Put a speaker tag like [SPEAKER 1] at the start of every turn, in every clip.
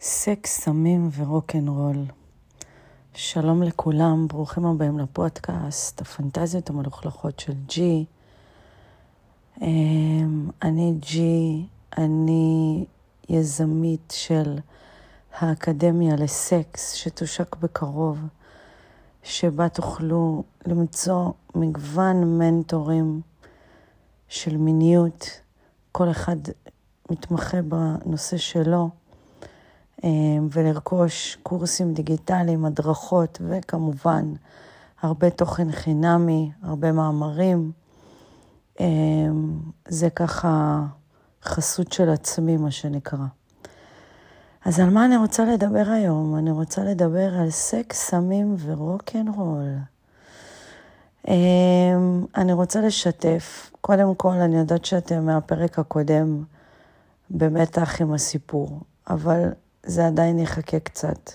[SPEAKER 1] סקס, סמים ורוקנרול. שלום לכולם, ברוכים הבאים לפודקאסט, הפנטזיות המלוכלכות של ג'י. אמ, אני ג'י, אני יזמית של האקדמיה לסקס שתושק בקרוב, שבה תוכלו למצוא מגוון מנטורים של מיניות, כל אחד מתמחה בנושא שלו. אמ, ולרכוש קורסים דיגיטליים, הדרכות וכמובן הרבה תוכן חינמי, הרבה מאמרים. אמ, זה ככה חסות של עצמי, מה שנקרא. אז על מה אני רוצה לדבר היום? אני רוצה לדבר על סקס, סמים ורוקנרול. אמ, אני רוצה לשתף, קודם כל, אני יודעת שאתם מהפרק הקודם במתח עם הסיפור, אבל זה עדיין יחכה קצת.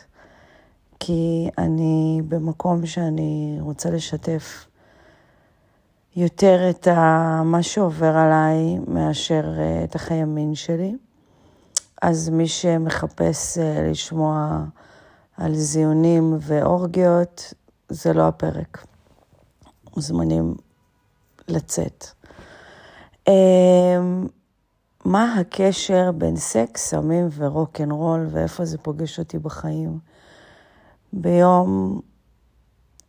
[SPEAKER 1] כי אני במקום שאני רוצה לשתף יותר את מה שעובר עליי מאשר אה, את החיי המין שלי. אז מי שמחפש אה, לשמוע על זיונים ואורגיות, זה לא הפרק. מוזמנים לצאת. אמ, מה הקשר בין סקס, סמים ורוקנרול ואיפה זה פוגש אותי בחיים. ביום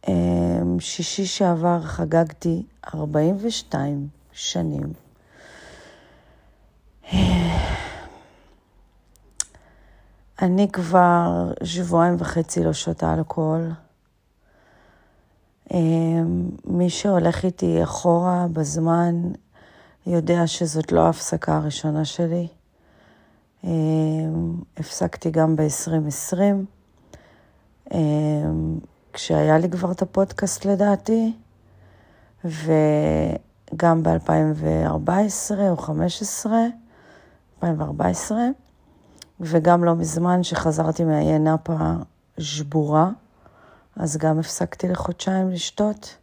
[SPEAKER 1] אמ, שישי שעבר חגגתי 42 שנים. אני כבר שבועיים וחצי לא שותה אלכוהול. אמ, מי שהולך איתי אחורה בזמן יודע שזאת לא ההפסקה הראשונה שלי. אמ, הפסקתי גם ב-2020, אמ, כשהיה לי כבר את הפודקאסט לדעתי, וגם ב-2014 או 2015, 2014, וגם לא מזמן שחזרתי מהאיי נאפה שבורה, אז גם הפסקתי לחודשיים לשתות.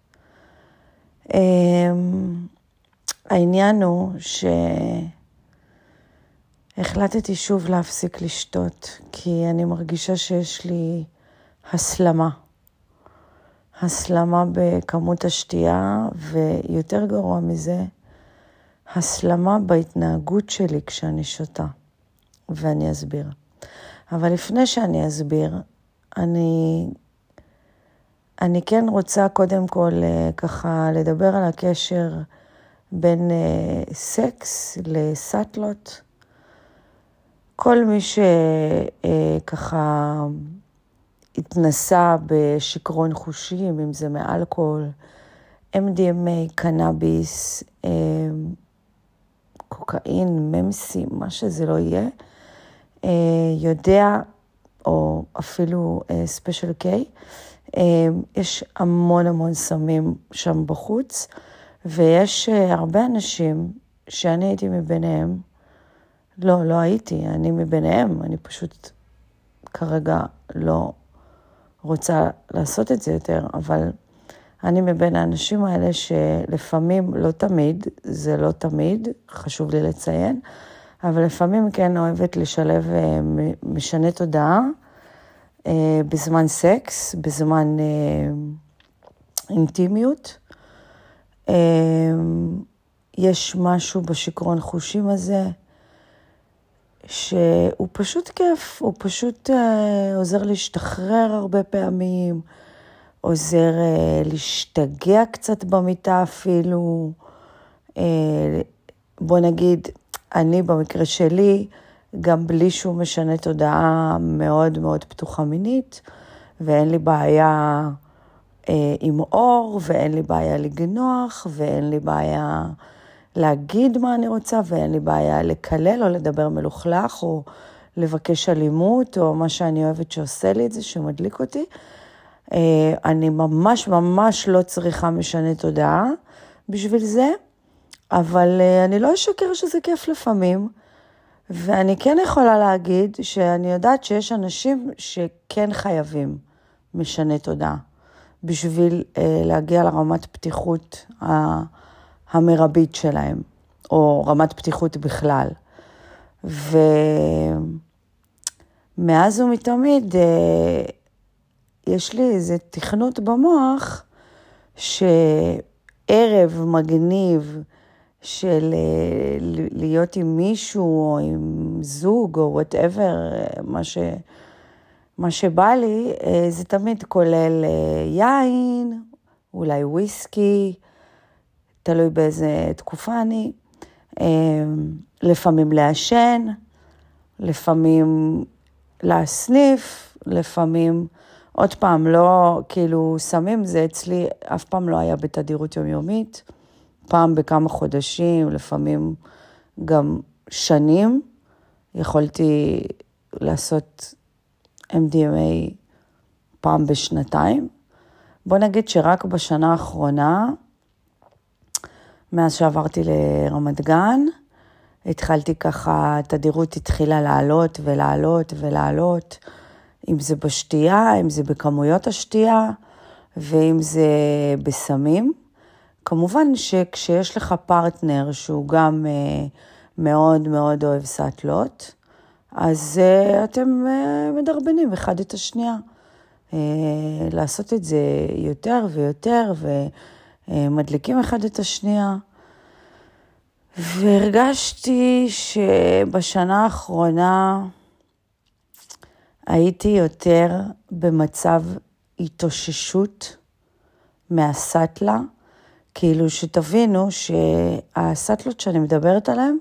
[SPEAKER 1] אמ, העניין הוא שהחלטתי שוב להפסיק לשתות, כי אני מרגישה שיש לי הסלמה. הסלמה בכמות השתייה, ויותר גרוע מזה, הסלמה בהתנהגות שלי כשאני שותה. ואני אסביר. אבל לפני שאני אסביר, אני, אני כן רוצה קודם כל אה, ככה לדבר על הקשר בין uh, סקס לסאטלות. כל מי שככה uh, התנסה בשיכרון חושים, אם זה מאלכוהול, MDMA, קנאביס, קוקאין, ממסי, מה שזה לא יהיה, יודע, או אפילו ספיישל uh, קיי, uh, יש המון המון סמים שם בחוץ. ויש אה, הרבה אנשים שאני הייתי מביניהם, לא, לא הייתי, אני מביניהם, אני פשוט כרגע לא רוצה לעשות את זה יותר, אבל אני מבין האנשים האלה שלפעמים, לא תמיד, זה לא תמיד, חשוב לי לציין, אבל לפעמים כן אוהבת לשלב אה, משנה תודעה אה, בזמן סקס, בזמן אינטימיות. אמ, יש משהו בשיכרון חושים הזה, שהוא פשוט כיף, הוא פשוט עוזר להשתחרר הרבה פעמים, עוזר להשתגע קצת במיטה אפילו. בוא נגיד, אני במקרה שלי, גם בלי שהוא משנה תודעה מאוד מאוד פתוחה מינית, ואין לי בעיה אה, עם אור, ואין לי בעיה לגנוח, ואין לי בעיה להגיד מה אני רוצה, ואין לי בעיה לקלל או לדבר מלוכלך, או לבקש אלימות, או מה שאני אוהבת שעושה לי את זה, שמדליק אותי. אה, אני ממש ממש לא צריכה משנה תודעה בשביל זה, אבל אה, אני לא אשקר שזה כיף לפעמים. ואני כן יכולה להגיד שאני יודעת שיש אנשים שכן חייבים משנה תודעה. בשביל אה, להגיע לרמת פתיחות המרבית שלהם, או רמת פתיחות בכלל. ומאז ומתמיד אה, יש לי איזה תכנות במוח שערב מגניב של אה, להיות עם מישהו או עם זוג או וואטאבר, מה ש... מה שבא לי אה, זה תמיד כולל אה, יין, אולי וויסקי, תלוי באיזה תקופה אני, אה, לפעמים לעשן, לפעמים להסניף, לפעמים, עוד פעם, לא, כאילו, סמים זה אצלי אף פעם לא היה בתדירות יומיומית, פעם בכמה חודשים, לפעמים גם שנים, יכולתי לעשות MDMA פעם בשנתיים. בוא נגיד שרק בשנה האחרונה, מאז שעברתי לרמת גן, התחלתי ככה, התדירות התחילה לעלות ולעלות ולעלות, אם זה בשתייה, אם זה בכמויות השתייה, ואם זה בסמים. כמובן שכשיש לך פרטנר שהוא גם אה, מאוד מאוד אוהב סאטלות, אז uh, אתם uh, מדרבנים אחד את השנייה. לעשות את זה יותר ויותר, ומדליקים אחד את השנייה. והרגשתי שבשנה האחרונה הייתי יותר במצב התאוששות מהסאטלה, כאילו שתבינו שהסאטלות שאני מדברת עליהן,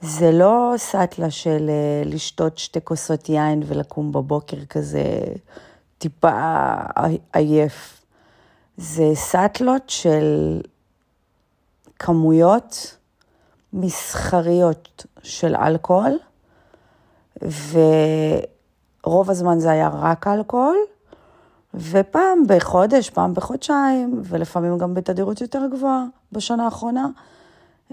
[SPEAKER 1] זה לא סאטלה של אה, לשתות שתי כוסות יין ולקום בבוקר כזה טיפה עייף. זה סאטלות של כמויות מסחריות של אלכוהול, ורוב הזמן זה היה רק אלכוהול, ופעם בחודש, פעם בחודשיים, ולפעמים גם בתדירות יותר גבוהה בשנה האחרונה,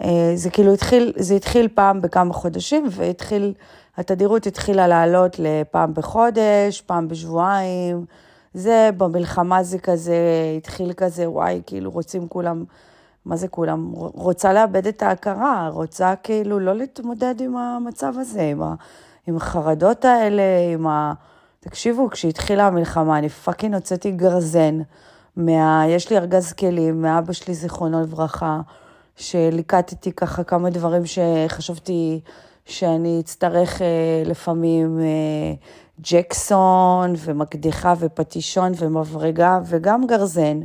[SPEAKER 1] אה, זה כאילו התחיל, זה התחיל פעם בכמה חודשים, והתחיל, התדירות התחילה לעלות לפעם בחודש, פעם בשבועיים. זה במלחמה זה כזה, התחיל כזה, וואי, כאילו רוצים כולם, מה זה כולם? רוצה לאבד את ההכרה, רוצה כאילו לא להתמודד עם המצב הזה, עם, החרדות האלה, עם ה... תקשיבו, כשהתחילה המלחמה, אני fucking הוצאתי גרזן, מה... יש לי ארגז כלים, מאבא שלי, זיכרונו לברכה. שליקטתי ככה כמה דברים שחשבתי שאני אצטרך אה, לפעמים אה, ג'קסון ומקדחה ופטישון ומברגה וגם גרזן.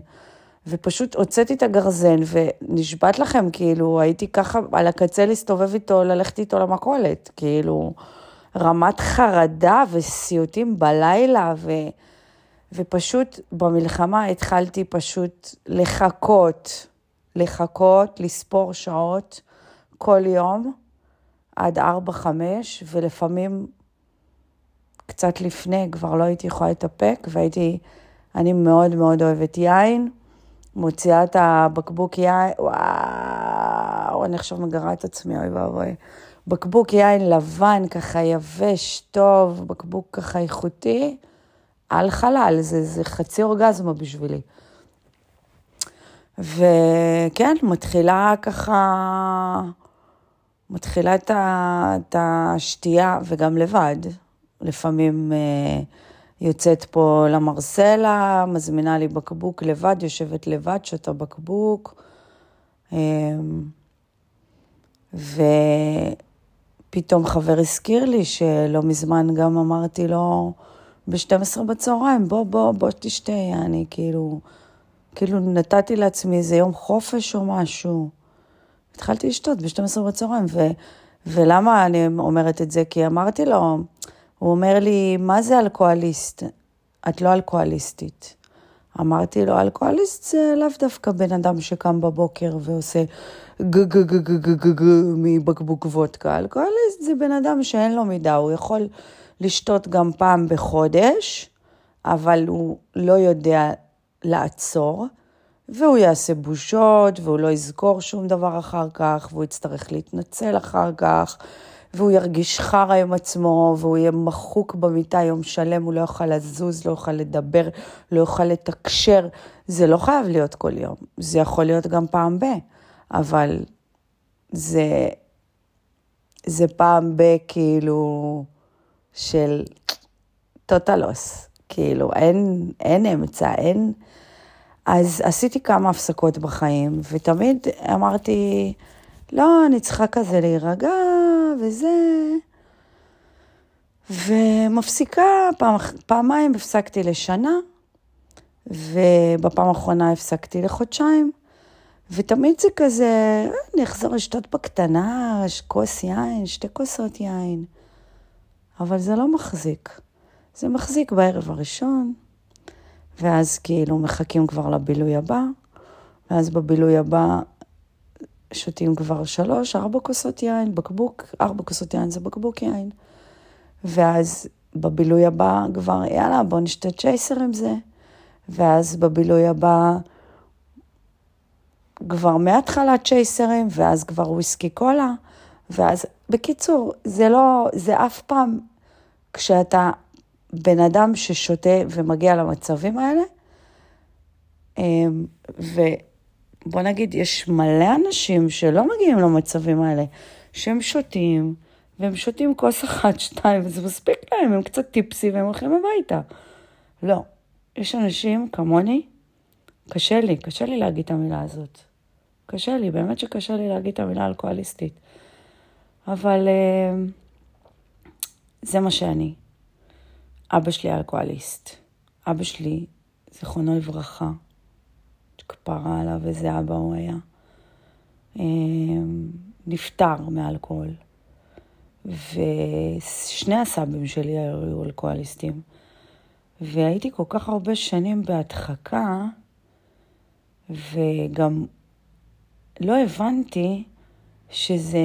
[SPEAKER 1] ופשוט הוצאתי את הגרזן ונשבעת לכם, כאילו, הייתי ככה על הקצה להסתובב איתו, ללכת איתו למכולת, כאילו, רמת חרדה וסיוטים בלילה, ו... ופשוט במלחמה התחלתי פשוט לחכות לחכות, לספור שעות כל יום עד ארבע, חמש, ולפעמים קצת לפני כבר לא הייתי יכולה להתאפק, והייתי, אני מאוד מאוד אוהבת יין, מוציאה את הבקבוק יין, וואו, אני עכשיו מגרה את עצמי, אוי ואבוי. בקבוק יין לבן, ככה יבש, טוב, בקבוק ככה איכותי, על חלל, זה, זה חצי אורגזמה בשבילי. וכן, מתחילה ככה, מתחילה את, ה, את השתייה, וגם לבד. לפעמים אה, יוצאת פה למרסלה, מזמינה לי בקבוק לבד, יושבת לבד, שותה בקבוק. אה, ופתאום חבר הזכיר לי שלא מזמן גם אמרתי לו, ב-12 בצהריים, בוא, בוא, בוא תשתה, אני כאילו... כאילו נתתי לעצמי איזה יום חופש או משהו. התחלתי לשתות ב-12 בצהריים, ו, ולמה אני אומרת את זה? כי אמרתי לו, הוא אומר לי, מה זה אלכוהוליסט? את לא אלכוהוליסטית. אמרתי לו, אלכוהוליסט זה לאו דווקא בן אדם שקם בבוקר ועושה גו מבקבוק וודקה. אלכוהוליסט זה בן אדם שאין לו מידה, הוא יכול לשתות גם פעם בחודש, אבל הוא לא יודע לעצור, והוא יעשה בושות, והוא לא יזכור שום דבר אחר כך, והוא יצטרך להתנצל אחר כך, והוא ירגיש חרא עם עצמו, והוא יהיה מחוק במיטה יום שלם, הוא לא יוכל לזוז, לא יוכל לדבר, לא יוכל לתקשר. זה לא חייב להיות כל יום, זה יכול להיות גם פעם ב... אבל זה, זה פעם ב... כאילו של טוטלוס, כאילו אין, אין אמצע, אין... אז עשיתי כמה הפסקות בחיים, ותמיד אמרתי, לא, אני צריכה כזה להירגע וזה. ומפסיקה, פעם, פעמיים הפסקתי לשנה, ובפעם האחרונה הפסקתי לחודשיים. ותמיד זה כזה, אני אחזור לשתות בקטנה, כוס יין, שתי כוסות יין. אבל זה לא מחזיק. זה מחזיק בערב הראשון, ואז כאילו מחכים כבר לבילוי הבא, ואז בבילוי הבא שותים כבר שלוש, ארבע כוסות יין, בקבוק, ארבע כוסות יין זה בקבוק יין. ואז בבילוי הבא כבר, יאללה, בוא נשתה צ'ייסר עם זה. ואז בבילוי הבא כבר מההתחלה צ'ייסרים, ואז כבר וויסקי קולה, ואז, בקיצור, זה לא, זה אף פעם, כשאתה בן אדם ששותה ומגיע למצבים האלה, אמ, ובוא נגיד, יש מלא אנשים שלא מגיעים למצבים האלה, שהם שותים, והם שותים כוס אחת, שתיים, וזה מספיק להם, הם קצת טיפסי והם הולכים הביתה. לא. יש אנשים כמוני, קשה לי, קשה לי להגיד את המילה הזאת. קשה לי, באמת שקשה לי להגיד את המילה אלכוהוליסטית. אבל uh, זה מה שאני. אבא שלי אלכוהוליסט. אבא שלי, זיכרונו לברכה, כפרה עליו איזה אבא הוא היה, uh, נפטר מאלכוהול. ושני הסבים שלי היו אלכוהוליסטים. והייתי כל כך הרבה שנים בהדחקה, וגם לא הבנתי שזה...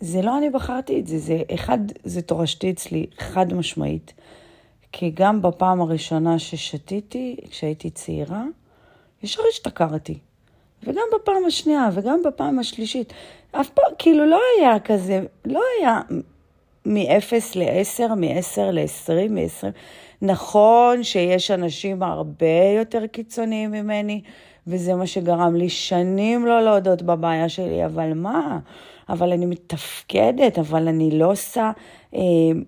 [SPEAKER 1] זה לא אני בחרתי את זה, זה אחד, זה תורשתי אצלי חד משמעית. כי גם בפעם הראשונה ששתיתי, כשהייתי צעירה, ישר השתכרתי. וגם בפעם השנייה, וגם בפעם השלישית. אף פעם, כאילו לא היה כזה, לא היה מ-0 ל-10, מ-10 ל-20, מ-20. נכון שיש אנשים הרבה יותר קיצוניים ממני, וזה מה שגרם לי שנים לא להודות בבעיה שלי, אבל מה? אבל אני מתפקדת, אבל אני לא עושה, אה,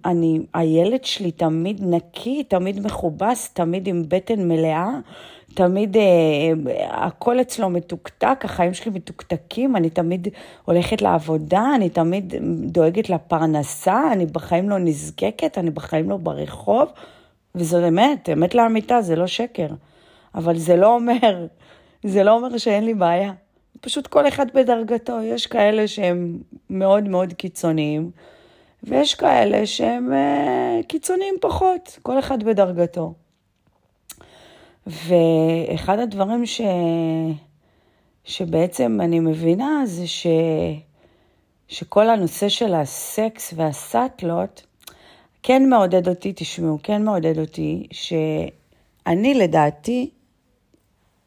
[SPEAKER 1] אני, הילד שלי תמיד נקי, תמיד מכובס, תמיד עם בטן מלאה, תמיד אה, הכל אצלו מתוקתק, החיים שלי מתוקתקים, אני תמיד הולכת לעבודה, אני תמיד דואגת לפרנסה, אני בחיים לא נזקקת, אני בחיים לא ברחוב, וזו אמת, אמת לאמיתה, זה לא שקר. אבל זה לא אומר, זה לא אומר שאין לי בעיה. פשוט כל אחד בדרגתו. יש כאלה שהם מאוד מאוד קיצוניים, ויש כאלה שהם uh, קיצוניים פחות, כל אחד בדרגתו. ואחד הדברים ש... שבעצם אני מבינה זה ש... שכל הנושא של הסקס והסאטלות כן מעודד אותי, תשמעו, כן מעודד אותי, שאני לדעתי,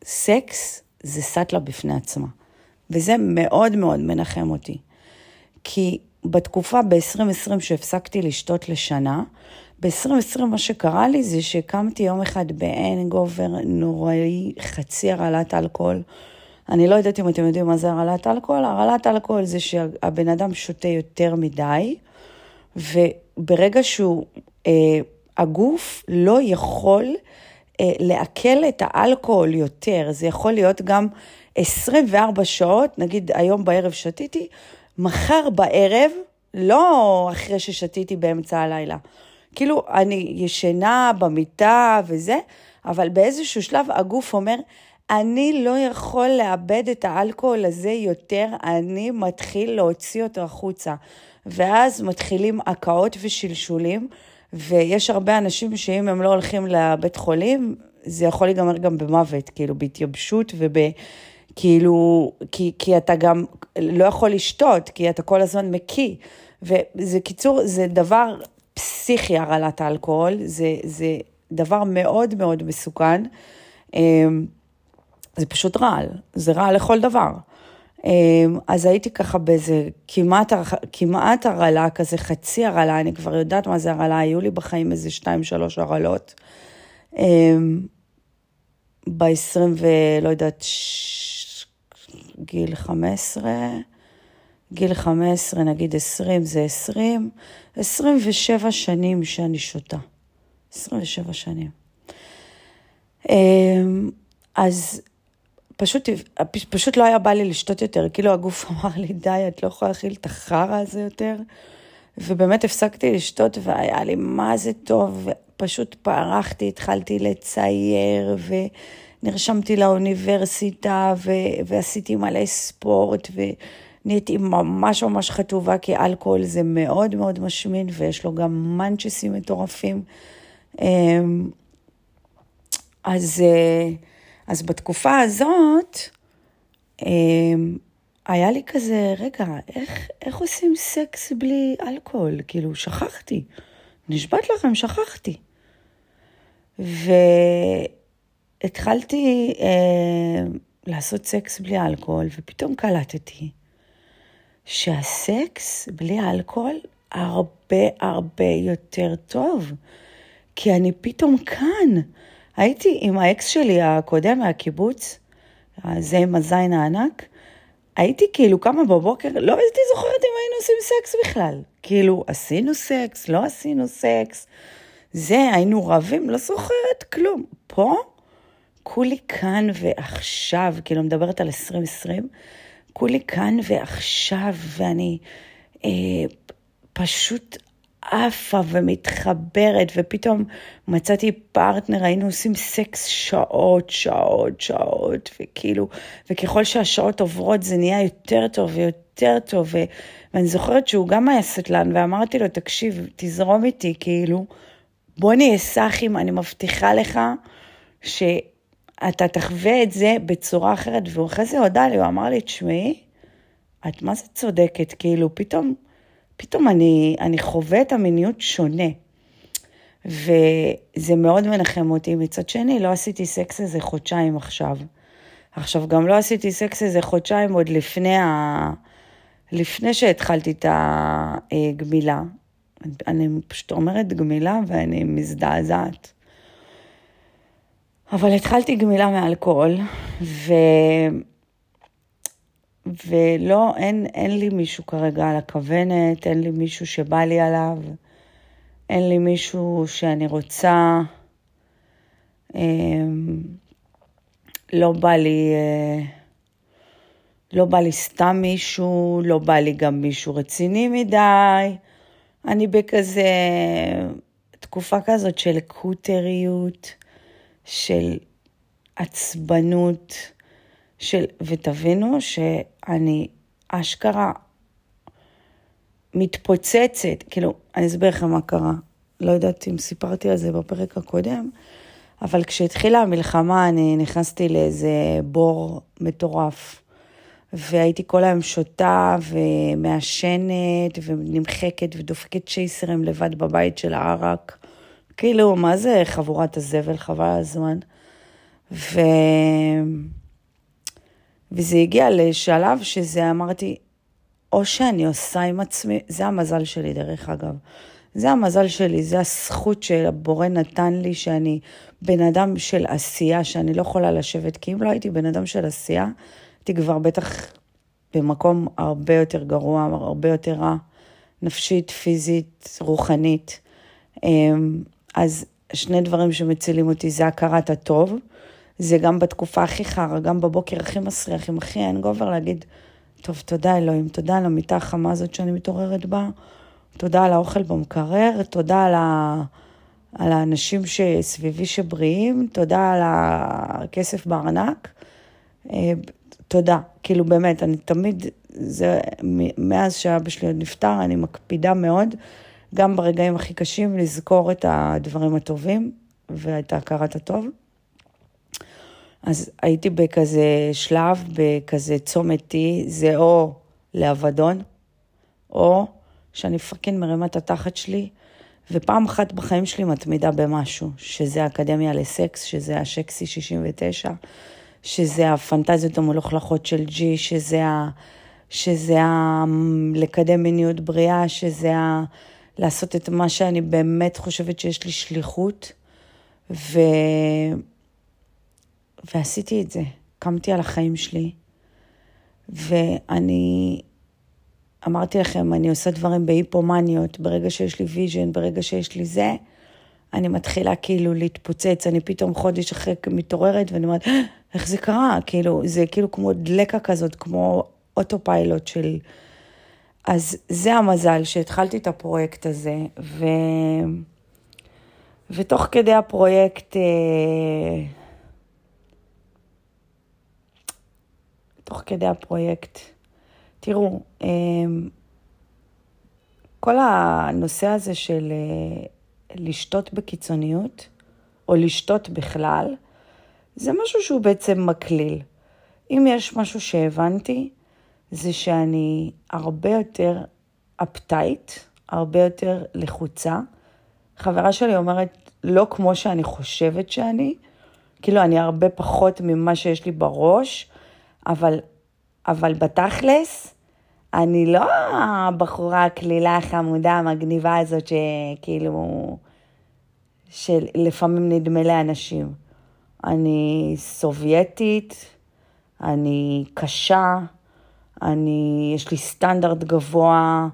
[SPEAKER 1] סקס זה סאטלה בפני עצמה. וזה מאוד מאוד מנחם אותי. כי בתקופה ב-2020 שהפסקתי לשתות לשנה, ב-2020 מה שקרה לי זה שקמתי יום אחד בהנגובר נוראי, חצי הרעלת אלכוהול. אני לא יודעת אם אתם יודעים מה זה הרעלת אלכוהול. הרעלת אלכוהול זה שהבן אדם שותה יותר מדי, וברגע שהוא, אה, הגוף לא יכול לעכל את האלכוהול יותר. זה יכול להיות גם 24 שעות, נגיד היום בערב שתיתי, מחר בערב, לא אחרי ששתיתי באמצע הלילה. כאילו, אני ישנה במיטה וזה, אבל באיזשהו שלב הגוף אומר, אני לא יכול לאבד את האלכוהול הזה יותר, אני מתחיל להוציא אותו החוצה. ואז מתחילים הקאות ושלשולים, ויש הרבה אנשים שאם הם לא הולכים לבית חולים, זה יכול להיגמר גם במוות, כאילו בהתייבשות וב... כאילו, כי, כי אתה גם לא יכול לשתות, כי אתה כל הזמן מקיא. וזה קיצור, זה דבר פסיכי, הרעלת האלכוהול, זה, זה דבר מאוד מאוד מסוכן. אמ, זה פשוט רעל, זה רעל לכל דבר. אמ, אז הייתי ככה באיזה כמעט, כמעט הרעלה, כזה חצי הרעלה, אני כבר יודעת מה זה הרעלה, היו לי בחיים איזה שתיים, שלוש הרעלות. אמ, ב-20 ולא יודעת, גיל 15, גיל 15, נגיד 20 זה 20, 27 שנים שאני שותה. 27 שנים. אמ, אז פשוט, פשוט לא היה בא לי לשתות יותר, כאילו הגוף אמר לי, די, את לא יכולה להכיל את החרא הזה יותר. ובאמת הפסקתי לשתות והיה לי מה זה טוב, פשוט פרחתי, התחלתי לצייר ונרשמתי לאוניברסיטה ו- ועשיתי מלא ספורט ונהייתי ממש ממש חטובה כי אלכוהול זה מאוד מאוד משמין ויש לו גם מנצ'סים מטורפים. אמ, אז, אה, אז בתקופה הזאת, אמ, היה לי כזה, רגע, איך, איך עושים סקס בלי אלכוהול? כאילו, שכחתי. נשבעת לכם, שכחתי. והתחלתי אה, לעשות סקס בלי אלכוהול, ופתאום קלטתי שהסקס בלי אלכוהול הרבה הרבה יותר טוב. כי אני פתאום כאן. הייתי עם האקס שלי הקודם מהקיבוץ, זה עם הזין הענק, הייתי כאילו קמה בבוקר, לא הייתי זוכרת אם היינו עושים סקס בכלל. כאילו, עשינו סקס, לא עשינו סקס, זה, היינו רבים, לא זוכרת כלום. פה, כולי כאן ועכשיו, כאילו, מדברת על 2020, כולי כאן ועכשיו, ואני אה, פשוט עפה ומתחברת, ופתאום מצאתי פרטנר, היינו עושים סקס שעות, שעות, שעות, וכאילו, וככל שהשעות עוברות זה נהיה יותר טוב ויותר טוב. ואני זוכרת שהוא גם היה סטלן, ואמרתי לו, תקשיב, תזרום איתי, כאילו, בוא נהיה סאחים, אני מבטיחה לך שאתה תחווה את זה בצורה אחרת. והוא אחרי זה הודה לי, הוא אמר לי, תשמעי, את מה זה צודקת, כאילו, פתאום... פתאום אני, אני חווה את המיניות שונה. וזה מאוד מנחם אותי. מצד שני, לא עשיתי סקס איזה חודשיים עכשיו. עכשיו, גם לא עשיתי סקס איזה חודשיים עוד לפני, ה... לפני שהתחלתי את הגמילה. אני פשוט אומרת גמילה ואני מזדעזעת. אבל התחלתי גמילה מאלכוהול, ו... ולא, אין, אין לי מישהו כרגע על הכוונת, אין לי מישהו שבא לי עליו, אין לי מישהו שאני רוצה, אמ, לא בא לי, אה, לא בא לי סתם מישהו, לא בא לי גם מישהו רציני מדי. אני בכזה תקופה כזאת של קוטריות, של עצבנות. של, ותבינו שאני אשכרה מתפוצצת, כאילו, אני אסביר לכם מה קרה. לא יודעת אם סיפרתי על זה בפרק הקודם, אבל כשהתחילה המלחמה אני נכנסתי לאיזה בור מטורף. והייתי כל היום שותה ומעשנת ונמחקת ודופקת צ'ייסרים לבד בבית של הערק. כאילו, מה זה חבורת הזבל, חבל הזמן. ו... וזה הגיע לשלב שזה אמרתי, או שאני עושה עם עצמי, זה המזל שלי דרך אגב. זה המזל שלי, זה הזכות שהבורא נתן לי, שאני בן אדם של עשייה, שאני לא יכולה לשבת, כי אם לא הייתי בן אדם של עשייה, הייתי כבר בטח במקום הרבה יותר גרוע, הרבה יותר רע, נפשית, פיזית, רוחנית. אמ, אז שני דברים שמצילים אותי זה הכרת הטוב. זה גם בתקופה הכי חרא, גם בבוקר הכי מסריח, עם הכי אין גובר, להגיד, טוב, תודה אלוהים, תודה על המיטה החמה הזאת שאני מתעוררת בה, תודה על האוכל במקרר, תודה על, ה... על האנשים שסביבי שבריאים, תודה על הכסף בארנק. אה, תודה. כאילו באמת, אני תמיד, זה, מאז שאבא שלי עוד נפטר, אני מקפידה מאוד, גם ברגעים הכי קשים, לזכור את הדברים הטובים ואת הכרת הטוב. אז הייתי בכזה שלב, בכזה צומת T, זה או לאבדון, או שאני פאקינג מרימה את התחת שלי, ופעם אחת בחיים שלי מתמידה במשהו, שזה אקדמיה לסקס, שזה השקסי 69, שזה הפנטזיות המלוכלכות של ג'י, שזה, ה, שזה ה, לקדם מיניות בריאה, שזה ה, לעשות את מה שאני באמת חושבת שיש לי שליחות, ו... ועשיתי את זה. קמתי על החיים שלי, ואני אמרתי לכם, אני עושה דברים בהיפומניות, ברגע שיש לי vision, ברגע שיש לי זה, אני מתחילה כאילו להתפוצץ, אני פתאום חודש אחרי מתעוררת ואני אומרת, אה, איך זה קרה? כאילו, זה כאילו כמו דלקה כזאת, כמו autopilot של... אז זה המזל שהתחלתי את הפרויקט הזה, ו... ותוך כדי הפרויקט, אה, תוך כדי הפרויקט, תראו, אה, כל הנושא הזה של לשתות בקיצוניות, או לשתות בכלל, זה משהו שהוא בעצם מקליל. אם יש משהו שהבנתי, זה שאני הרבה יותר אפטייט, הרבה יותר לחוצה. חברה שלי אומרת, לא כמו שאני חושבת שאני, כאילו אני הרבה פחות ממה שיש לי בראש, אבל, אבל בתכלס, אני לא הבחורה הקלילה החמודה המגניבה הזאת שכאילו, שלפעמים נדמה לאנשים. אני סובייטית, אני קשה, אני, יש לי סטנדרט גבוה,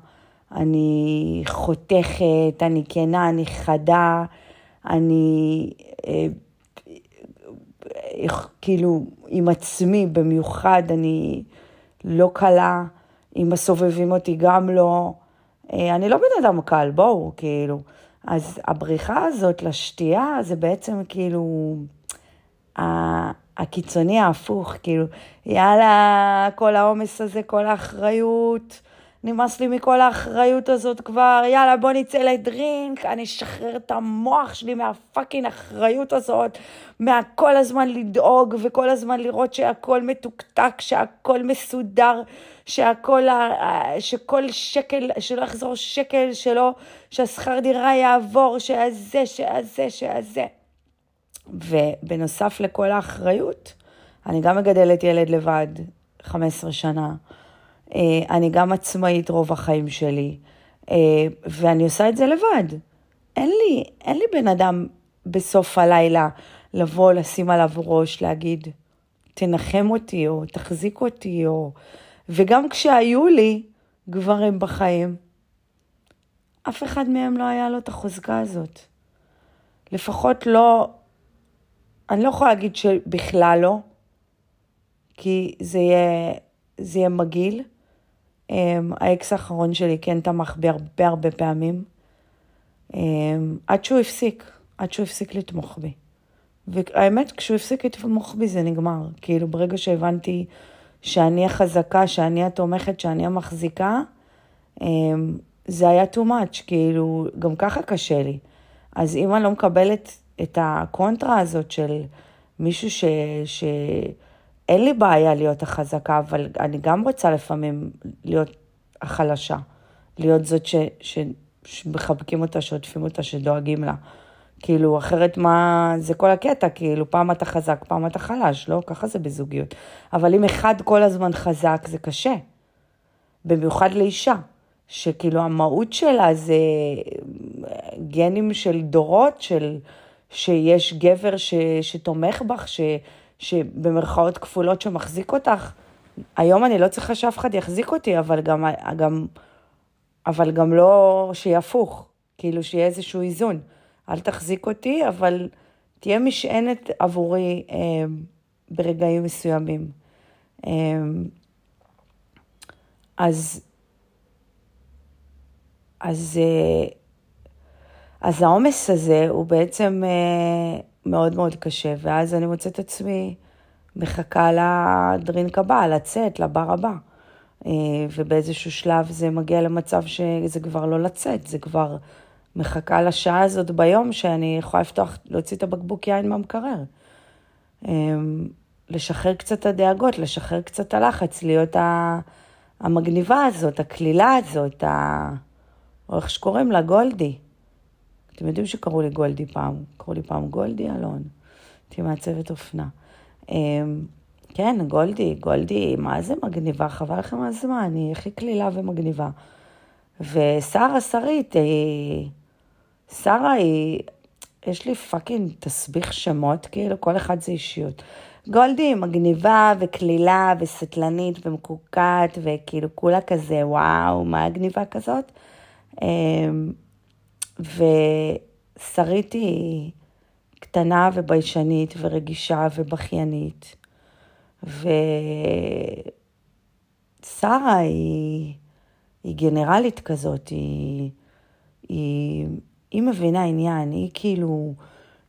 [SPEAKER 1] אני חותכת, אני כנה, אני חדה, אני אה, כאילו עם עצמי במיוחד, אני לא קלה. אם הסובבים אותי גם לא. אה, אני לא בן אדם קל, בואו, כאילו. אז הבריחה הזאת לשתייה זה בעצם כאילו הקיצוני ההפוך, כאילו, יאללה, כל העומס הזה, כל האחריות, נמאס לי מכל האחריות הזאת כבר, יאללה, בוא נצא לדרינק, אני אשחרר את המוח שלי מהפאקינג אחריות הזאת, מהכל הזמן לדאוג וכל הזמן לראות שהכל מתוקתק, שהכל מסודר, שהכל, שכל שקל, שלא יחזור שקל שלו, שהשכר דירה יעבור, שהזה, שהזה, שהזה. ובנוסף לכל האחריות, אני גם מגדלת ילד לבד 15 שנה. אה, אני גם עצמאית רוב החיים שלי, אה, ואני עושה את זה לבד. אין לי, אין לי בן אדם בסוף הלילה לבוא, לשים עליו ראש, להגיד, תנחם אותי, או תחזיק אותי, או... וגם כשהיו לי גברים בחיים, אף אחד מהם לא היה לו את החוזקה הזאת. לפחות לא, אני לא יכולה להגיד שבכלל לא, כי זה יהיה, זה יהיה מגעיל. Um, האקס האחרון שלי כן תמך בי הרבה הרבה פעמים, um, עד שהוא הפסיק, עד שהוא הפסיק לתמוך בי. והאמת, כשהוא הפסיק לתמוך בי זה נגמר. כאילו, ברגע שהבנתי שאני החזקה, שאני התומכת, שאני המחזיקה, um, זה היה too much, כאילו, גם ככה קשה לי. אז אם אני לא מקבלת את הקונטרה הזאת של מישהו ש... ש... אין לי בעיה להיות החזקה, אבל אני גם רוצה לפעמים להיות החלשה. להיות זאת ש... ש... שמחבקים אותה, שעוטפים אותה, שדואגים לה. כאילו, אחרת מה, זה כל הקטע, כאילו, פעם אתה חזק, פעם אתה חלש, לא? ככה זה בזוגיות. אבל אם אחד כל הזמן חזק, זה קשה. במיוחד לאישה, שכאילו המהות שלה זה גנים של דורות, של שיש גבר ש, שתומך בך, ש, שבמרכאות כפולות שמחזיק אותך. היום אני לא צריכה שאף אחד יחזיק אותי, אבל גם, גם, אבל גם לא שיהיה הפוך, כאילו שיהיה איזשהו איזון. אל תחזיק אותי, אבל תהיה משענת עבורי אה, ברגעים מסוימים. אה, אז, אז אה, אז העומס הזה הוא בעצם אה, מאוד מאוד קשה, ואז אני מוצאת עצמי מחכה לדרינק הבא, לצאת, לבר הבא. אה, ובאיזשהו שלב זה מגיע למצב שזה כבר לא לצאת, זה כבר מחכה לשעה הזאת ביום שאני יכולה לפתוח, להוציא את הבקבוק יין מהמקרר. אה, לשחרר קצת את הדאגות, לשחרר קצת את הלחץ, להיות המגניבה הזאת, הקלילה הזאת, ה... או איך שקוראים לה, גולדי. אתם יודעים שקראו לי גולדי פעם, קראו לי פעם גולדי אלון, הייתי מעצבת אופנה. אמ, כן, גולדי, גולדי, מה זה מגניבה? חבל לכם הזמן, היא הכי קלילה ומגניבה. ושרה שרית, היא... שרה היא... יש לי פאקינג תסביך שמות, כאילו, כל אחד זה אישיות. גולדי היא מגניבה וקלילה וסטלנית ומקוקעת, וכאילו כולה כזה, וואו, מה הגניבה כזאת? ושרית היא קטנה וביישנית ורגישה ובכיינית. ושרה היא, היא גנרלית כזאת, היא, היא, היא מבינה עניין, היא כאילו,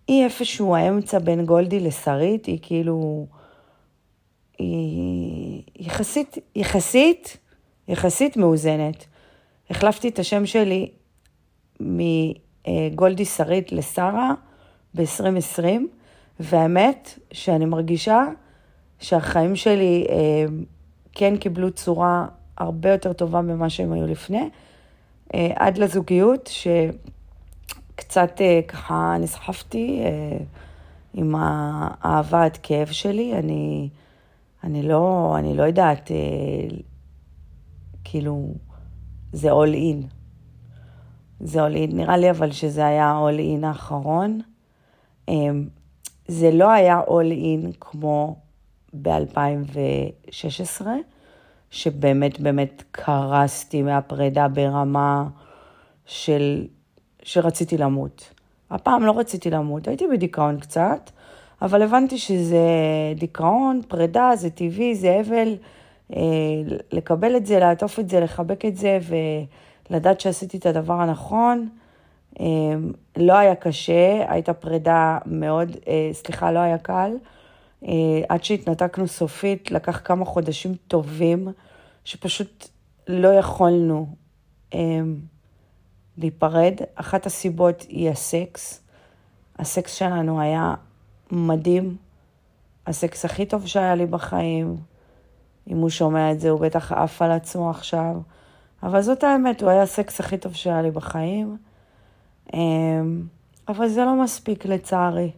[SPEAKER 1] היא איפשהו האמצע בין גולדי לשרית, היא כאילו, היא יחסית, יחסית, יחסית מאוזנת. החלפתי את השם שלי מגולדי שרית לשרה ב-2020, והאמת שאני מרגישה שהחיים שלי אה, כן קיבלו צורה הרבה יותר טובה ממה שהם היו לפני, אה, עד לזוגיות, שקצת אה, ככה נסחפתי עם האהבה עד כאב שלי. אני, אני, לא, אני לא יודעת, כאילו, זה all in. זה all in, נראה לי אבל שזה היה all in האחרון. אה, זה לא היה all in כמו ב-2016, שבאמת באמת קרסתי מהפרידה ברמה של... שרציתי למות. הפעם לא רציתי למות, הייתי בדיכאון קצת, אבל הבנתי שזה דיכאון, פרידה, זה טבעי, זה אבל, אה, לקבל את זה, לעטוף את זה, לחבק את זה ולדעת שעשיתי את הדבר הנכון. אה, לא היה קשה, הייתה פרידה מאוד, אה, סליחה, לא היה קל. אה, עד שהתנתקנו סופית, לקח כמה חודשים טובים, שפשוט לא יכולנו אה, להיפרד. אחת הסיבות היא הסקס. הסקס שלנו היה מדהים, הסקס הכי טוב שהיה לי בחיים. אם הוא שומע את זה, הוא בטח עף על עצמו עכשיו. אבל זאת האמת, הוא היה הסקס הכי טוב שהיה לי בחיים. אה, אבל זה לא מספיק לצערי.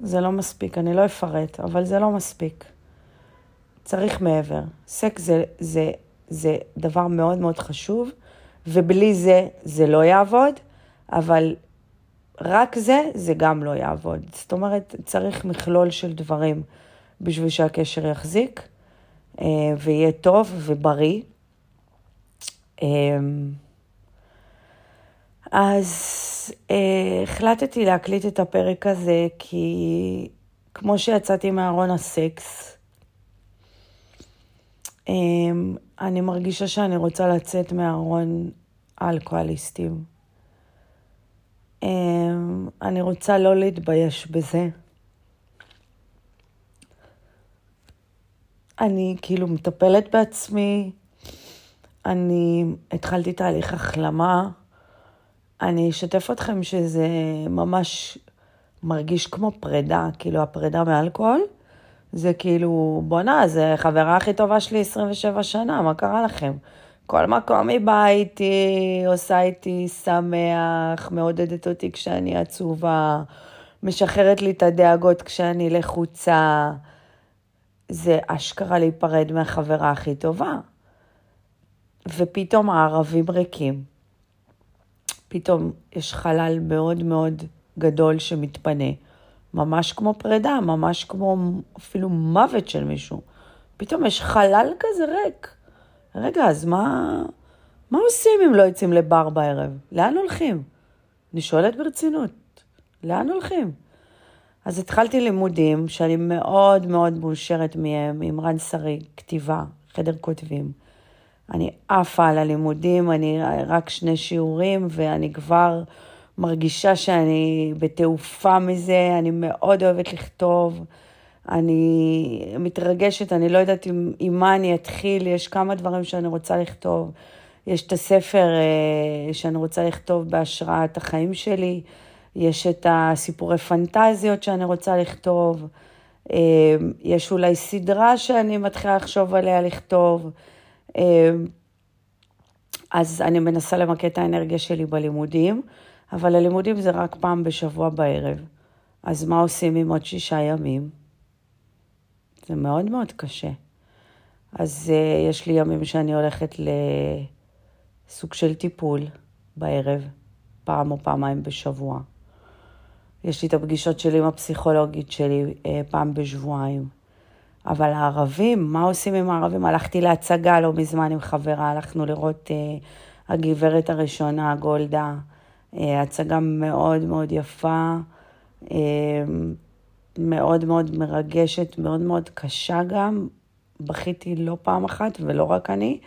[SPEAKER 1] זה לא מספיק, אני לא אפרט, אבל זה לא מספיק. צריך מעבר. סקס זה, זה, זה דבר מאוד מאוד חשוב, ובלי זה, זה לא יעבוד, אבל רק זה, זה גם לא יעבוד. זאת אומרת, צריך מכלול של דברים בשביל שהקשר יחזיק, ויהיה טוב ובריא. אה, אז אה, החלטתי להקליט את הפרק הזה כי כמו שיצאתי מארון הסקס, אה, אני מרגישה שאני רוצה לצאת מארון האלכוהוליסטים. אה, אני רוצה לא להתבייש בזה. אני כאילו מטפלת בעצמי, אני התחלתי תהליך החלמה. אני אשתף אתכם שזה ממש מרגיש כמו פרידה, כאילו הפרידה מאלכוהול. זה כאילו, בואנה, זה חברה הכי טובה שלי 27 שנה, מה קרה לכם? כל מקום היא באה איתי, עושה איתי שמח, מעודדת אותי כשאני עצובה, משחררת לי את הדאגות כשאני לחוצה. זה אשכרה להיפרד מהחברה הכי טובה. ופתאום הערבים ריקים. פתאום יש חלל מאוד מאוד גדול שמתפנה. ממש כמו פרידה, ממש כמו אפילו מוות של מישהו. פתאום יש חלל כזה ריק. רגע, אז מה, מה עושים אם לא יוצאים לבר בערב? לאן הולכים? אני שואלת ברצינות, לאן הולכים? אז התחלתי לימודים שאני מאוד מאוד מאושרת מהם, עם רן שרי, כתיבה, חדר כותבים. אני עפה על הלימודים, אני רק שני שיעורים ואני כבר מרגישה שאני בתעופה מזה, אני מאוד אוהבת לכתוב, אני מתרגשת, אני לא יודעת עם, עם מה אני אתחיל, יש כמה דברים שאני רוצה לכתוב. יש את הספר אה, שאני רוצה לכתוב בהשראת החיים שלי, יש את הסיפורי פנטזיות שאני רוצה לכתוב, אה, יש אולי סדרה שאני מתחילה לחשוב עליה לכתוב. אמ, אז אני מנסה למקד את האנרגיה שלי בלימודים, אבל הלימודים זה רק פעם בשבוע בערב. אז מה עושים עם עוד שישה ימים? זה מאוד מאוד קשה. אז uh, יש לי ימים שאני הולכת לסוג של טיפול בערב, פעם או פעמיים בשבוע. יש לי את הפגישות שלי עם הפסיכולוגית שלי uh, פעם בשבועיים. אבל הערבים, מה עושים עם הערבים? הלכתי להצגה לא מזמן עם חברה, הלכנו לראות uh, הגברת הראשונה, גולדה, uh, הצגה מאוד מאוד יפה, uh, מאוד מאוד מרגשת, מאוד מאוד קשה גם. בכיתי לא פעם אחת, ולא רק אני.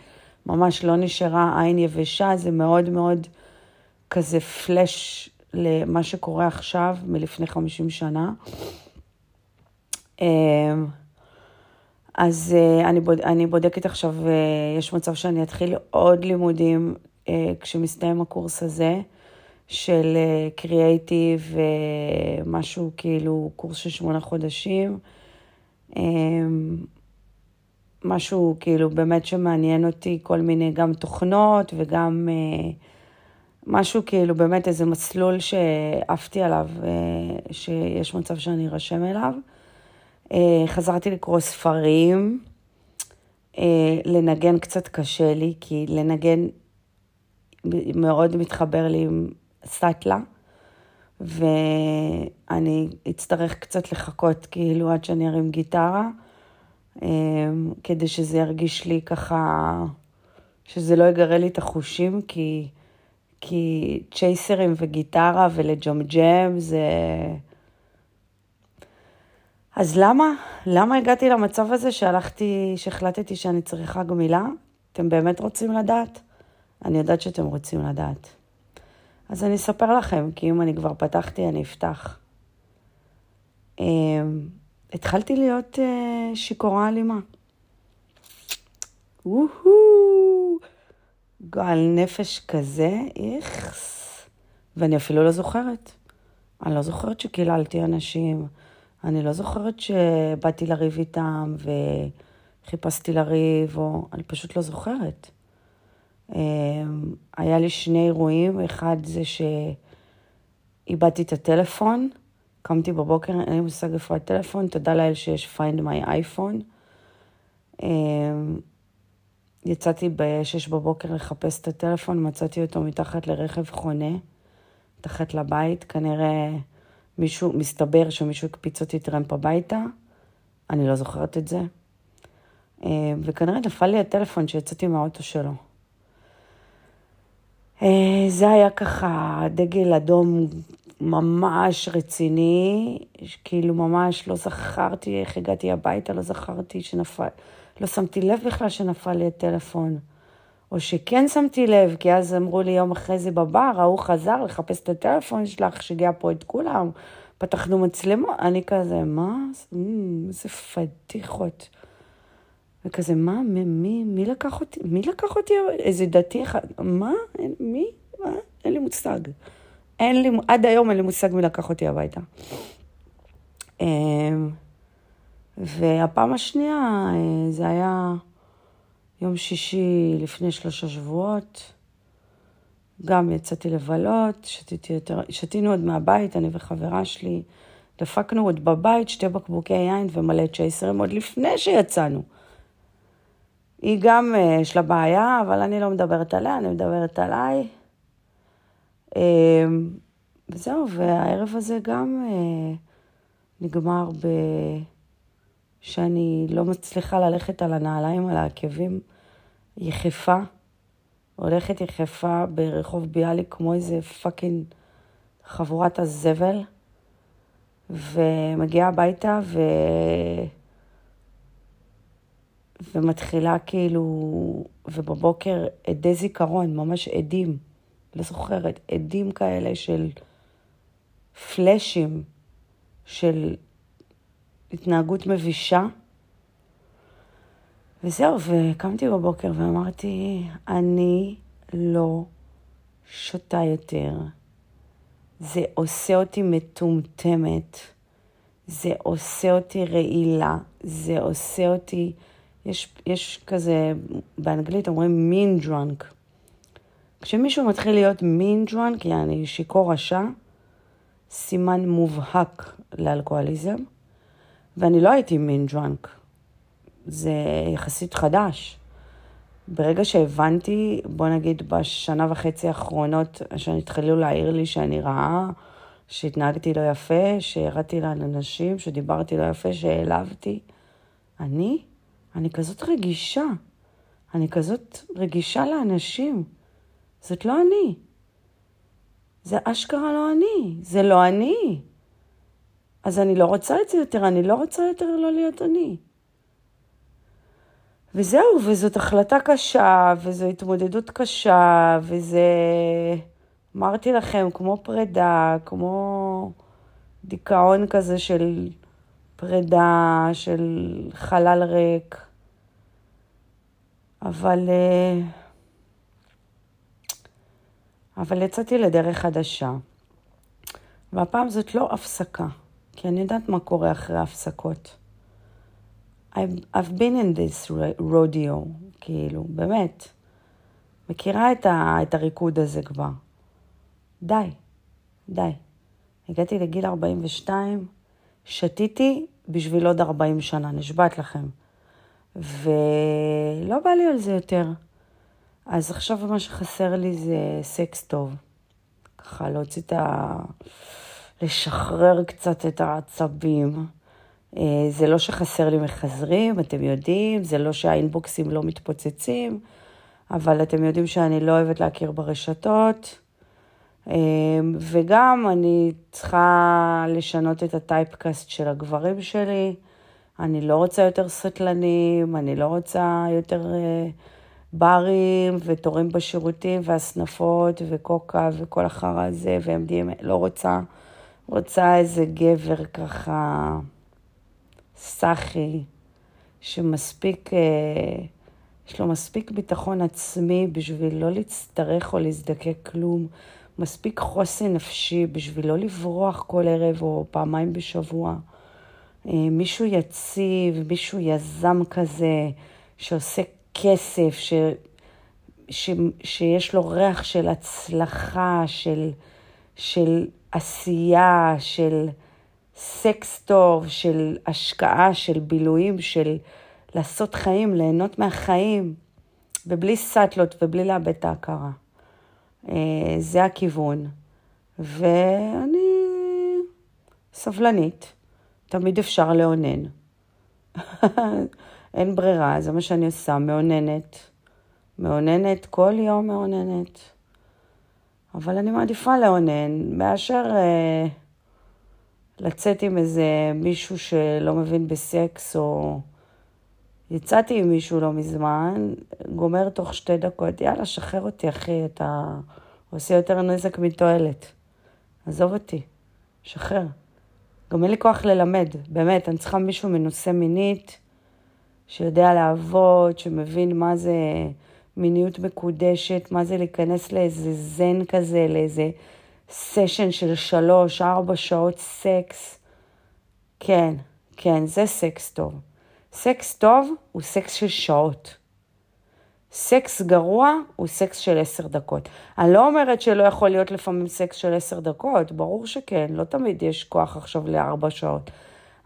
[SPEAKER 1] ממש לא נשארה עין יבשה, זה מאוד מאוד כזה פלאש למה שקורה עכשיו, מלפני 50 שנה. אז אני, בוד, אני בודקת עכשיו, יש מצב שאני אתחיל עוד לימודים כשמסתיים הקורס הזה. של קריאייטיב, משהו כאילו קורס של שמונה חודשים. משהו כאילו באמת שמעניין אותי, כל מיני גם תוכנות וגם אה, משהו כאילו באמת איזה מסלול שעפתי עליו, אה, שיש מצב שאני ארשם אליו. אה, חזרתי לקרוא ספרים, לנגן קצת קשה לי, כי לנגן מאוד מתחבר לי עם סאטלה, ואני אצטרך קצת לחכות כאילו עד שאני ארים גיטרה, כדי שזה ירגיש לי ככה, שזה לא יגרה לי את החושים, כי, כי צ'ייסרים וגיטרה ולג'מג'ם זה... אז למה? למה הגעתי למצב הזה שהלכתי, שהחלטתי שאני צריכה גמילה? אתם באמת רוצים לדעת? אני יודעת שאתם רוצים לדעת. אז אני אספר לכם, כי אם אני כבר פתחתי, אני אפתח. אמ, התחלתי להיות uh, שיכורה אלימה. וואו, גועל נפש כזה, איכס. ואני אפילו לא זוכרת. אני לא זוכרת שקיללתי אנשים, אני לא זוכרת שבאתי לריב איתם וחיפשתי לריב, או... אני פשוט לא זוכרת. אמ, היה לי שני אירועים, אחד זה שאיבדתי את הטלפון, קמתי בבוקר, אין לי מושג איפה הטלפון, תודה לאל שיש find my iPhone. יצאתי ב-6 בבוקר לחפש את הטלפון, מצאתי אותו מתחת לרכב חונה, מתחת לבית, כנראה מישהו, מסתבר שמישהו הקפיץ אותי טרמפ הביתה, אני לא זוכרת את זה. אמ, וכנראה נפל לי הטלפון שיצאתי מהאוטו שלו. אה, זה היה ככה דגל אדום ממש רציני, כאילו ממש לא זכרתי איך הגעתי הביתה, לא זכרתי שנפל, לא שמתי לב בכלל שנפל לי הטלפון. או שכן שמתי לב, כי אז אמרו לי יום אחרי זה בבר, ההוא חזר לחפש את הטלפון שלך, שיגע פה את כולם, פתחנו מצלמות, אני כזה, מה? איזה פדיחות. וכזה, מה, מי, מי, מי לקח אותי, מי לקח אותי, איזה דתי אחד, מה, מי, מה, אין לי מושג. אין לי, עד היום אין לי מושג מי לקח אותי הביתה. והפעם השנייה, אה, זה היה יום שישי לפני שלושה שבועות. גם יצאתי לבלות, שתיתי יותר, שתינו עוד מהבית, אני וחברה שלי. דפקנו עוד בבית שתי בקבוקי יין ומלא צ'ייסרים עוד לפני שיצאנו. היא גם, אה, יש לה בעיה, אבל אני לא מדברת עליה, אני מדברת עליי. אמ, וזהו, והערב הזה גם אה, נגמר ב... שאני לא מצליחה ללכת על הנעליים, על העקבים, יחפה. הולכת יחפה ברחוב ביאליק כמו איזה פאקינג חבורת הזבל, ומגיעה הביתה ו... ומתחילה כאילו, ובבוקר עדי זיכרון, ממש עדים, לא זוכרת, עדים כאלה של פלאשים, של התנהגות מבישה. וזהו, וקמתי בבוקר ואמרתי, אני לא שותה יותר. זה עושה אותי מטומטמת, זה עושה אותי רעילה, זה עושה אותי... יש, יש כזה, באנגלית אומרים מין דרונק. כשמישהו מתחיל להיות מין דרונק, יעני שיכור רשע, סימן מובהק לאלכוהוליזם, ואני לא הייתי מין דרונק. זה יחסית חדש. ברגע שהבנתי, בוא נגיד בשנה וחצי האחרונות, שהתחילו להעיר לי שאני רעה, שהתנהגתי לא יפה, שירדתי לאנשים, שדיברתי לא יפה, שהעלבתי, אני, אני כזאת רגישה. אני כזאת רגישה לאנשים. זאת לא אני. זה אשכרה לא אני. זה לא אני. אז אני לא רוצה את זה יותר, אני לא רוצה יותר לא להיות אני. וזהו, וזאת החלטה קשה, וזו התמודדות קשה, וזה, אמרתי לכם, כמו פרידה, כמו דיכאון כזה של פרידה, של חלל ריק. אבל, אה, אבל יצאתי לדרך חדשה. והפעם זאת לא הפסקה, כי אני יודעת מה קורה אחרי ההפסקות. I've, I've been in this rodeo, כאילו, באמת. מכירה את, ה, את הריקוד הזה כבר. די, די. הגעתי לגיל 42, שתיתי בשביל עוד 40 שנה, נשבעת לכם. ולא בא לי על זה יותר. אז עכשיו מה שחסר לי זה סקס טוב. ככה להוציא את ה... לשחרר קצת את העצבים. אה, זה לא שחסר לי מחזרים, אתם יודעים, זה לא שהאינבוקסים לא מתפוצצים, אבל אתם יודעים שאני לא אוהבת להכיר ברשתות. אה, וגם אני צריכה לשנות את הטייפקאסט של הגברים שלי. אני לא רוצה יותר סטלנים, אני לא רוצה יותר אה, ברים ותורים בשירותים והסנפות וקוקה וכל החרא הזה ו-MDMA, לא רוצה. רוצה איזה גבר ככה סאחי, שמספיק, אה, יש לו מספיק ביטחון עצמי בשביל לא להצטרך או להזדקק כלום, מספיק חוסן נפשי בשביל לא לברוח כל ערב או פעמיים בשבוע. אה, מישהו יציב, מישהו יזם כזה, שעושה כסף, ש, ש, שיש לו ריח של הצלחה, של, של עשייה, של סקס טוב, של השקעה, של בילויים, של לעשות חיים, ליהנות מהחיים, ובלי סאטלות ובלי לאבד את ההכרה. אה, זה הכיוון. ואני סבלנית. תמיד אפשר לאונן. אין ברירה, זה מה שאני עושה, מאוננת. מאוננת, כל יום מאוננת. אבל אני מעדיפה לאונן מאשר אה, לצאת עם איזה מישהו שלא מבין בסקס, או יצאתי עם מישהו לא מזמן, גומר תוך שתי דקות, יאללה, שחרר אותי, אחי, אתה עושה יותר נזק מתועלת. עזוב אותי, שחרר. גם אין לי כוח ללמד, באמת, אני צריכה מישהו מנוסה מינית, שיודע לעבוד, שמבין מה זה מיניות מקודשת, מה זה להיכנס לאיזה זן כזה, לאיזה סשן של שלוש, ארבע שעות סקס. כן, כן, זה סקס טוב. סקס טוב הוא סקס של שעות. סקס גרוע הוא סקס של עשר דקות. אני לא אומרת שלא יכול להיות לפעמים סקס של עשר דקות, ברור שכן, לא תמיד יש כוח עכשיו לארבע שעות.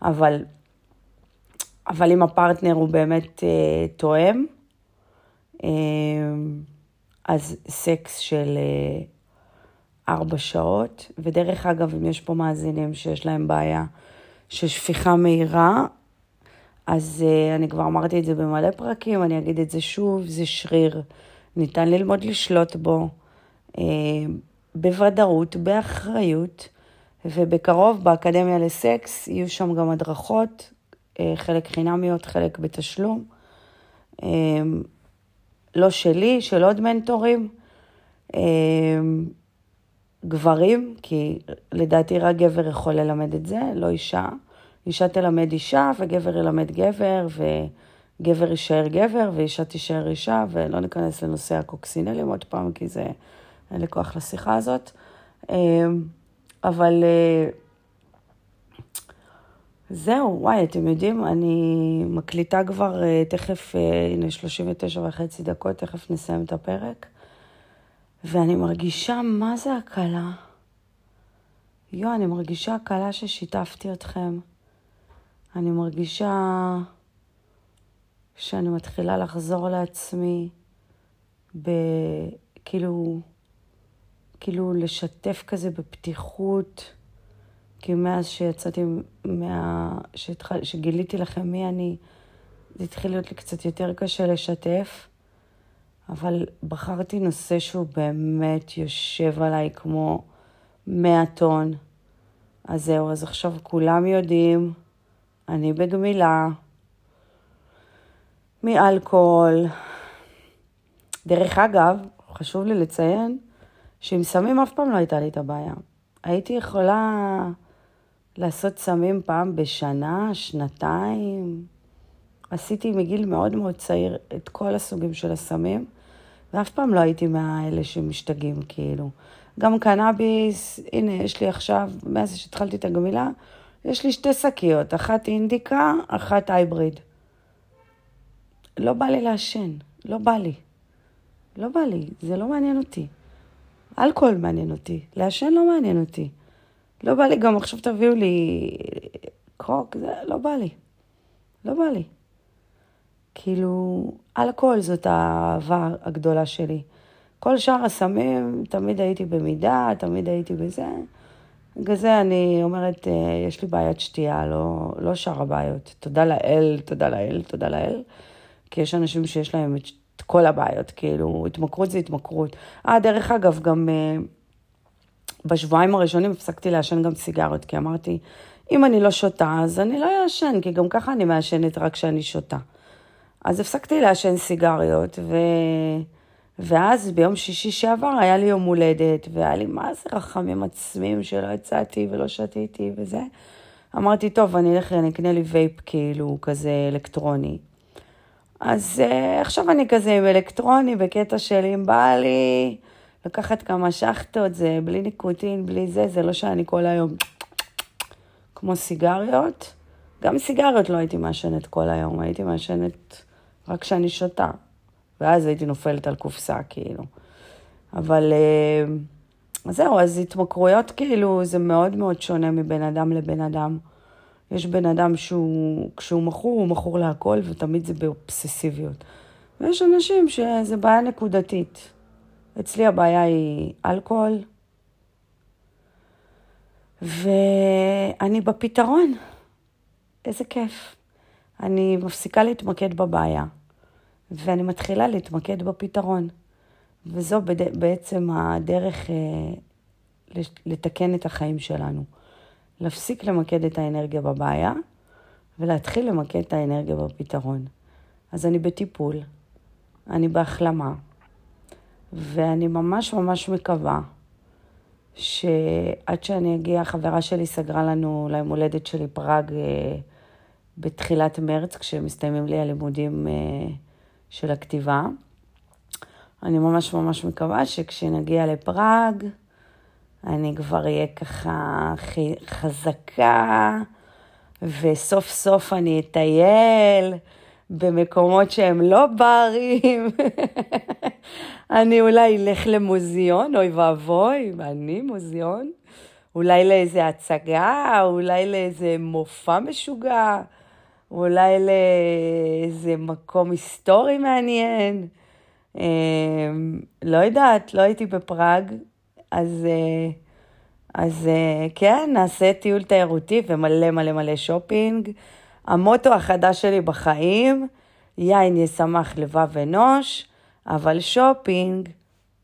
[SPEAKER 1] אבל, אבל אם הפרטנר הוא באמת אה, תואם, אז סקס של אה, ארבע שעות. ודרך אגב, אם יש פה מאזינים שיש להם בעיה של שפיכה מהירה, אז uh, אני כבר אמרתי את זה במלא פרקים, אני אגיד את זה שוב, זה שריר. ניתן ללמוד לשלוט בו uh, בוודאות, באחריות, ובקרוב באקדמיה לסקס יהיו שם גם הדרכות, חלק חינמיות, חלק בתשלום. לא שלי, של עוד מנטורים. Uh, גברים, כי לדעתי רק גבר יכול ללמד את זה, לא אישה. אישה תלמד אישה וגבר ילמד גבר, וגבר יישאר גבר ואישה תישאר אישה, ולא ניכנס לנושא הקוקסינלים עוד פעם, כי זה, אין לי כוח לשיחה הזאת. אמ, אבל אה, זהו, וואי, אתם יודעים, אני מקליטה כבר אה, תכף, אה, הנה 39 וחצי דקות, תכף נסיים את הפרק, ואני מרגישה מה זה הקלה. יואו, אני מרגישה הקלה ששיתפתי אתכם. אני מרגישה כשאני מתחילה לחזור לעצמי, כאילו, כאילו לשתף כזה בפתיחות, כי מאז שיצאתי מה... שתח... שגיליתי לכם מי אני, זה התחיל להיות לי קצת יותר קשה לשתף, אבל בחרתי נושא שהוא באמת יושב עליי כמו מאה טון. אז זהו, אז עכשיו כולם יודעים, אני בגמילה, מאלכוהול. דרך אגב, חשוב לי לציין שעם סמים אף פעם לא הייתה לי את הבעיה. הייתי יכולה לעשות סמים פעם בשנה, שנתיים. עשיתי מגיל מאוד מאוד צעיר את כל הסוגים של הסמים, ואף פעם לא הייתי מהאלה שמשתגעים, כאילו. גם קנאביס, הנה, יש לי עכשיו, מאז שהתחלתי את הגמילה, יש לי שתי שקיות, אחת אינדיקה, אחת הייבריד. לא בא לי לעשן, לא בא לי. לא בא לי, זה לא מעניין אותי. אלכוהול מעניין אותי, לעשן לא מעניין אותי. לא בא לי גם עכשיו תביאו לי קרוק, זה לא בא לי. לא בא לי. כאילו, אלכוהול זאת האהבה הגדולה שלי. כל שאר הסמים, תמיד הייתי במידה, תמיד הייתי בזה. בגלל זה אני אומרת, אה, יש לי בעיית שתייה, לא, לא שאר הבעיות. תודה לאל, תודה לאל, תודה לאל. כי יש אנשים שיש להם את כל הבעיות, כאילו, התמכרות זה התמכרות. אה, דרך אגב, גם uh, בשבועיים הראשונים הפסקתי לעשן גם סיגריות, כי אמרתי, אם אני לא שותה, אז אני לא אעשן, כי גם ככה אני מעשנת רק כשאני שותה. אז הפסקתי לעשן סיגריות, ו... ואז ביום שישי שעבר היה לי יום הולדת, והיה לי מה זה רחמים עצמיים שלא יצאתי ולא שתיתי וזה. אמרתי, טוב, אני אלך, אני אקנה לי וייפ כאילו כזה אלקטרוני. אז uh, עכשיו אני כזה עם אלקטרוני בקטע של אם בא לי לקחת כמה שחטות, זה בלי ניקוטין, בלי זה, זה לא שאני כל היום כמו סיגריות. גם סיגריות לא הייתי מעשנת כל היום, הייתי מעשנת רק כשאני שותה. ואז הייתי נופלת על קופסה, כאילו. אבל uh, זהו, אז התמכרויות, כאילו, זה מאוד מאוד שונה מבין אדם לבין אדם. יש בן אדם שהוא, כשהוא מכור, הוא מכור להכל, ותמיד זה באובססיביות. ויש אנשים שזה בעיה נקודתית. אצלי הבעיה היא אלכוהול, ואני בפתרון. איזה כיף. אני מפסיקה להתמקד בבעיה, ואני מתחילה להתמקד בפתרון. וזו בעצם הדרך אה, לתקן את החיים שלנו. להפסיק למקד את האנרגיה בבעיה ולהתחיל למקד את האנרגיה בפתרון. אז אני בטיפול, אני בהחלמה, ואני ממש ממש מקווה שעד שאני אגיע, חברה שלי סגרה לנו ליום הולדת שלי פראג אה, בתחילת מרץ, כשמסתיימים לי הלימודים אה, של הכתיבה. אני ממש ממש מקווה שכשנגיע לפראג, אני כבר אהיה ככה חזקה, וסוף סוף אני אטייל במקומות שהם לא ברים. אני אולי אלך למוזיאון, אוי ואבוי, אני מוזיאון. אולי לאיזה הצגה, אולי לאיזה מופע משוגע, אולי לאיזה מקום היסטורי מעניין. אמ, לא יודעת, לא הייתי בפראג, אז, אה, אז אה, כן, נעשה טיול תיירותי ומלא מלא מלא שופינג. המוטו החדש שלי בחיים, יין ישמח לבב אנוש, אבל שופינג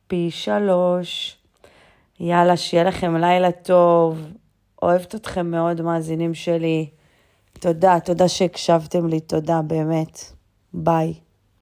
[SPEAKER 1] פי שלוש. יאללה, שיהיה לכם לילה טוב. אוהבת אתכם מאוד, מאזינים שלי. תודה, תודה שהקשבתם לי, תודה, באמת. ביי.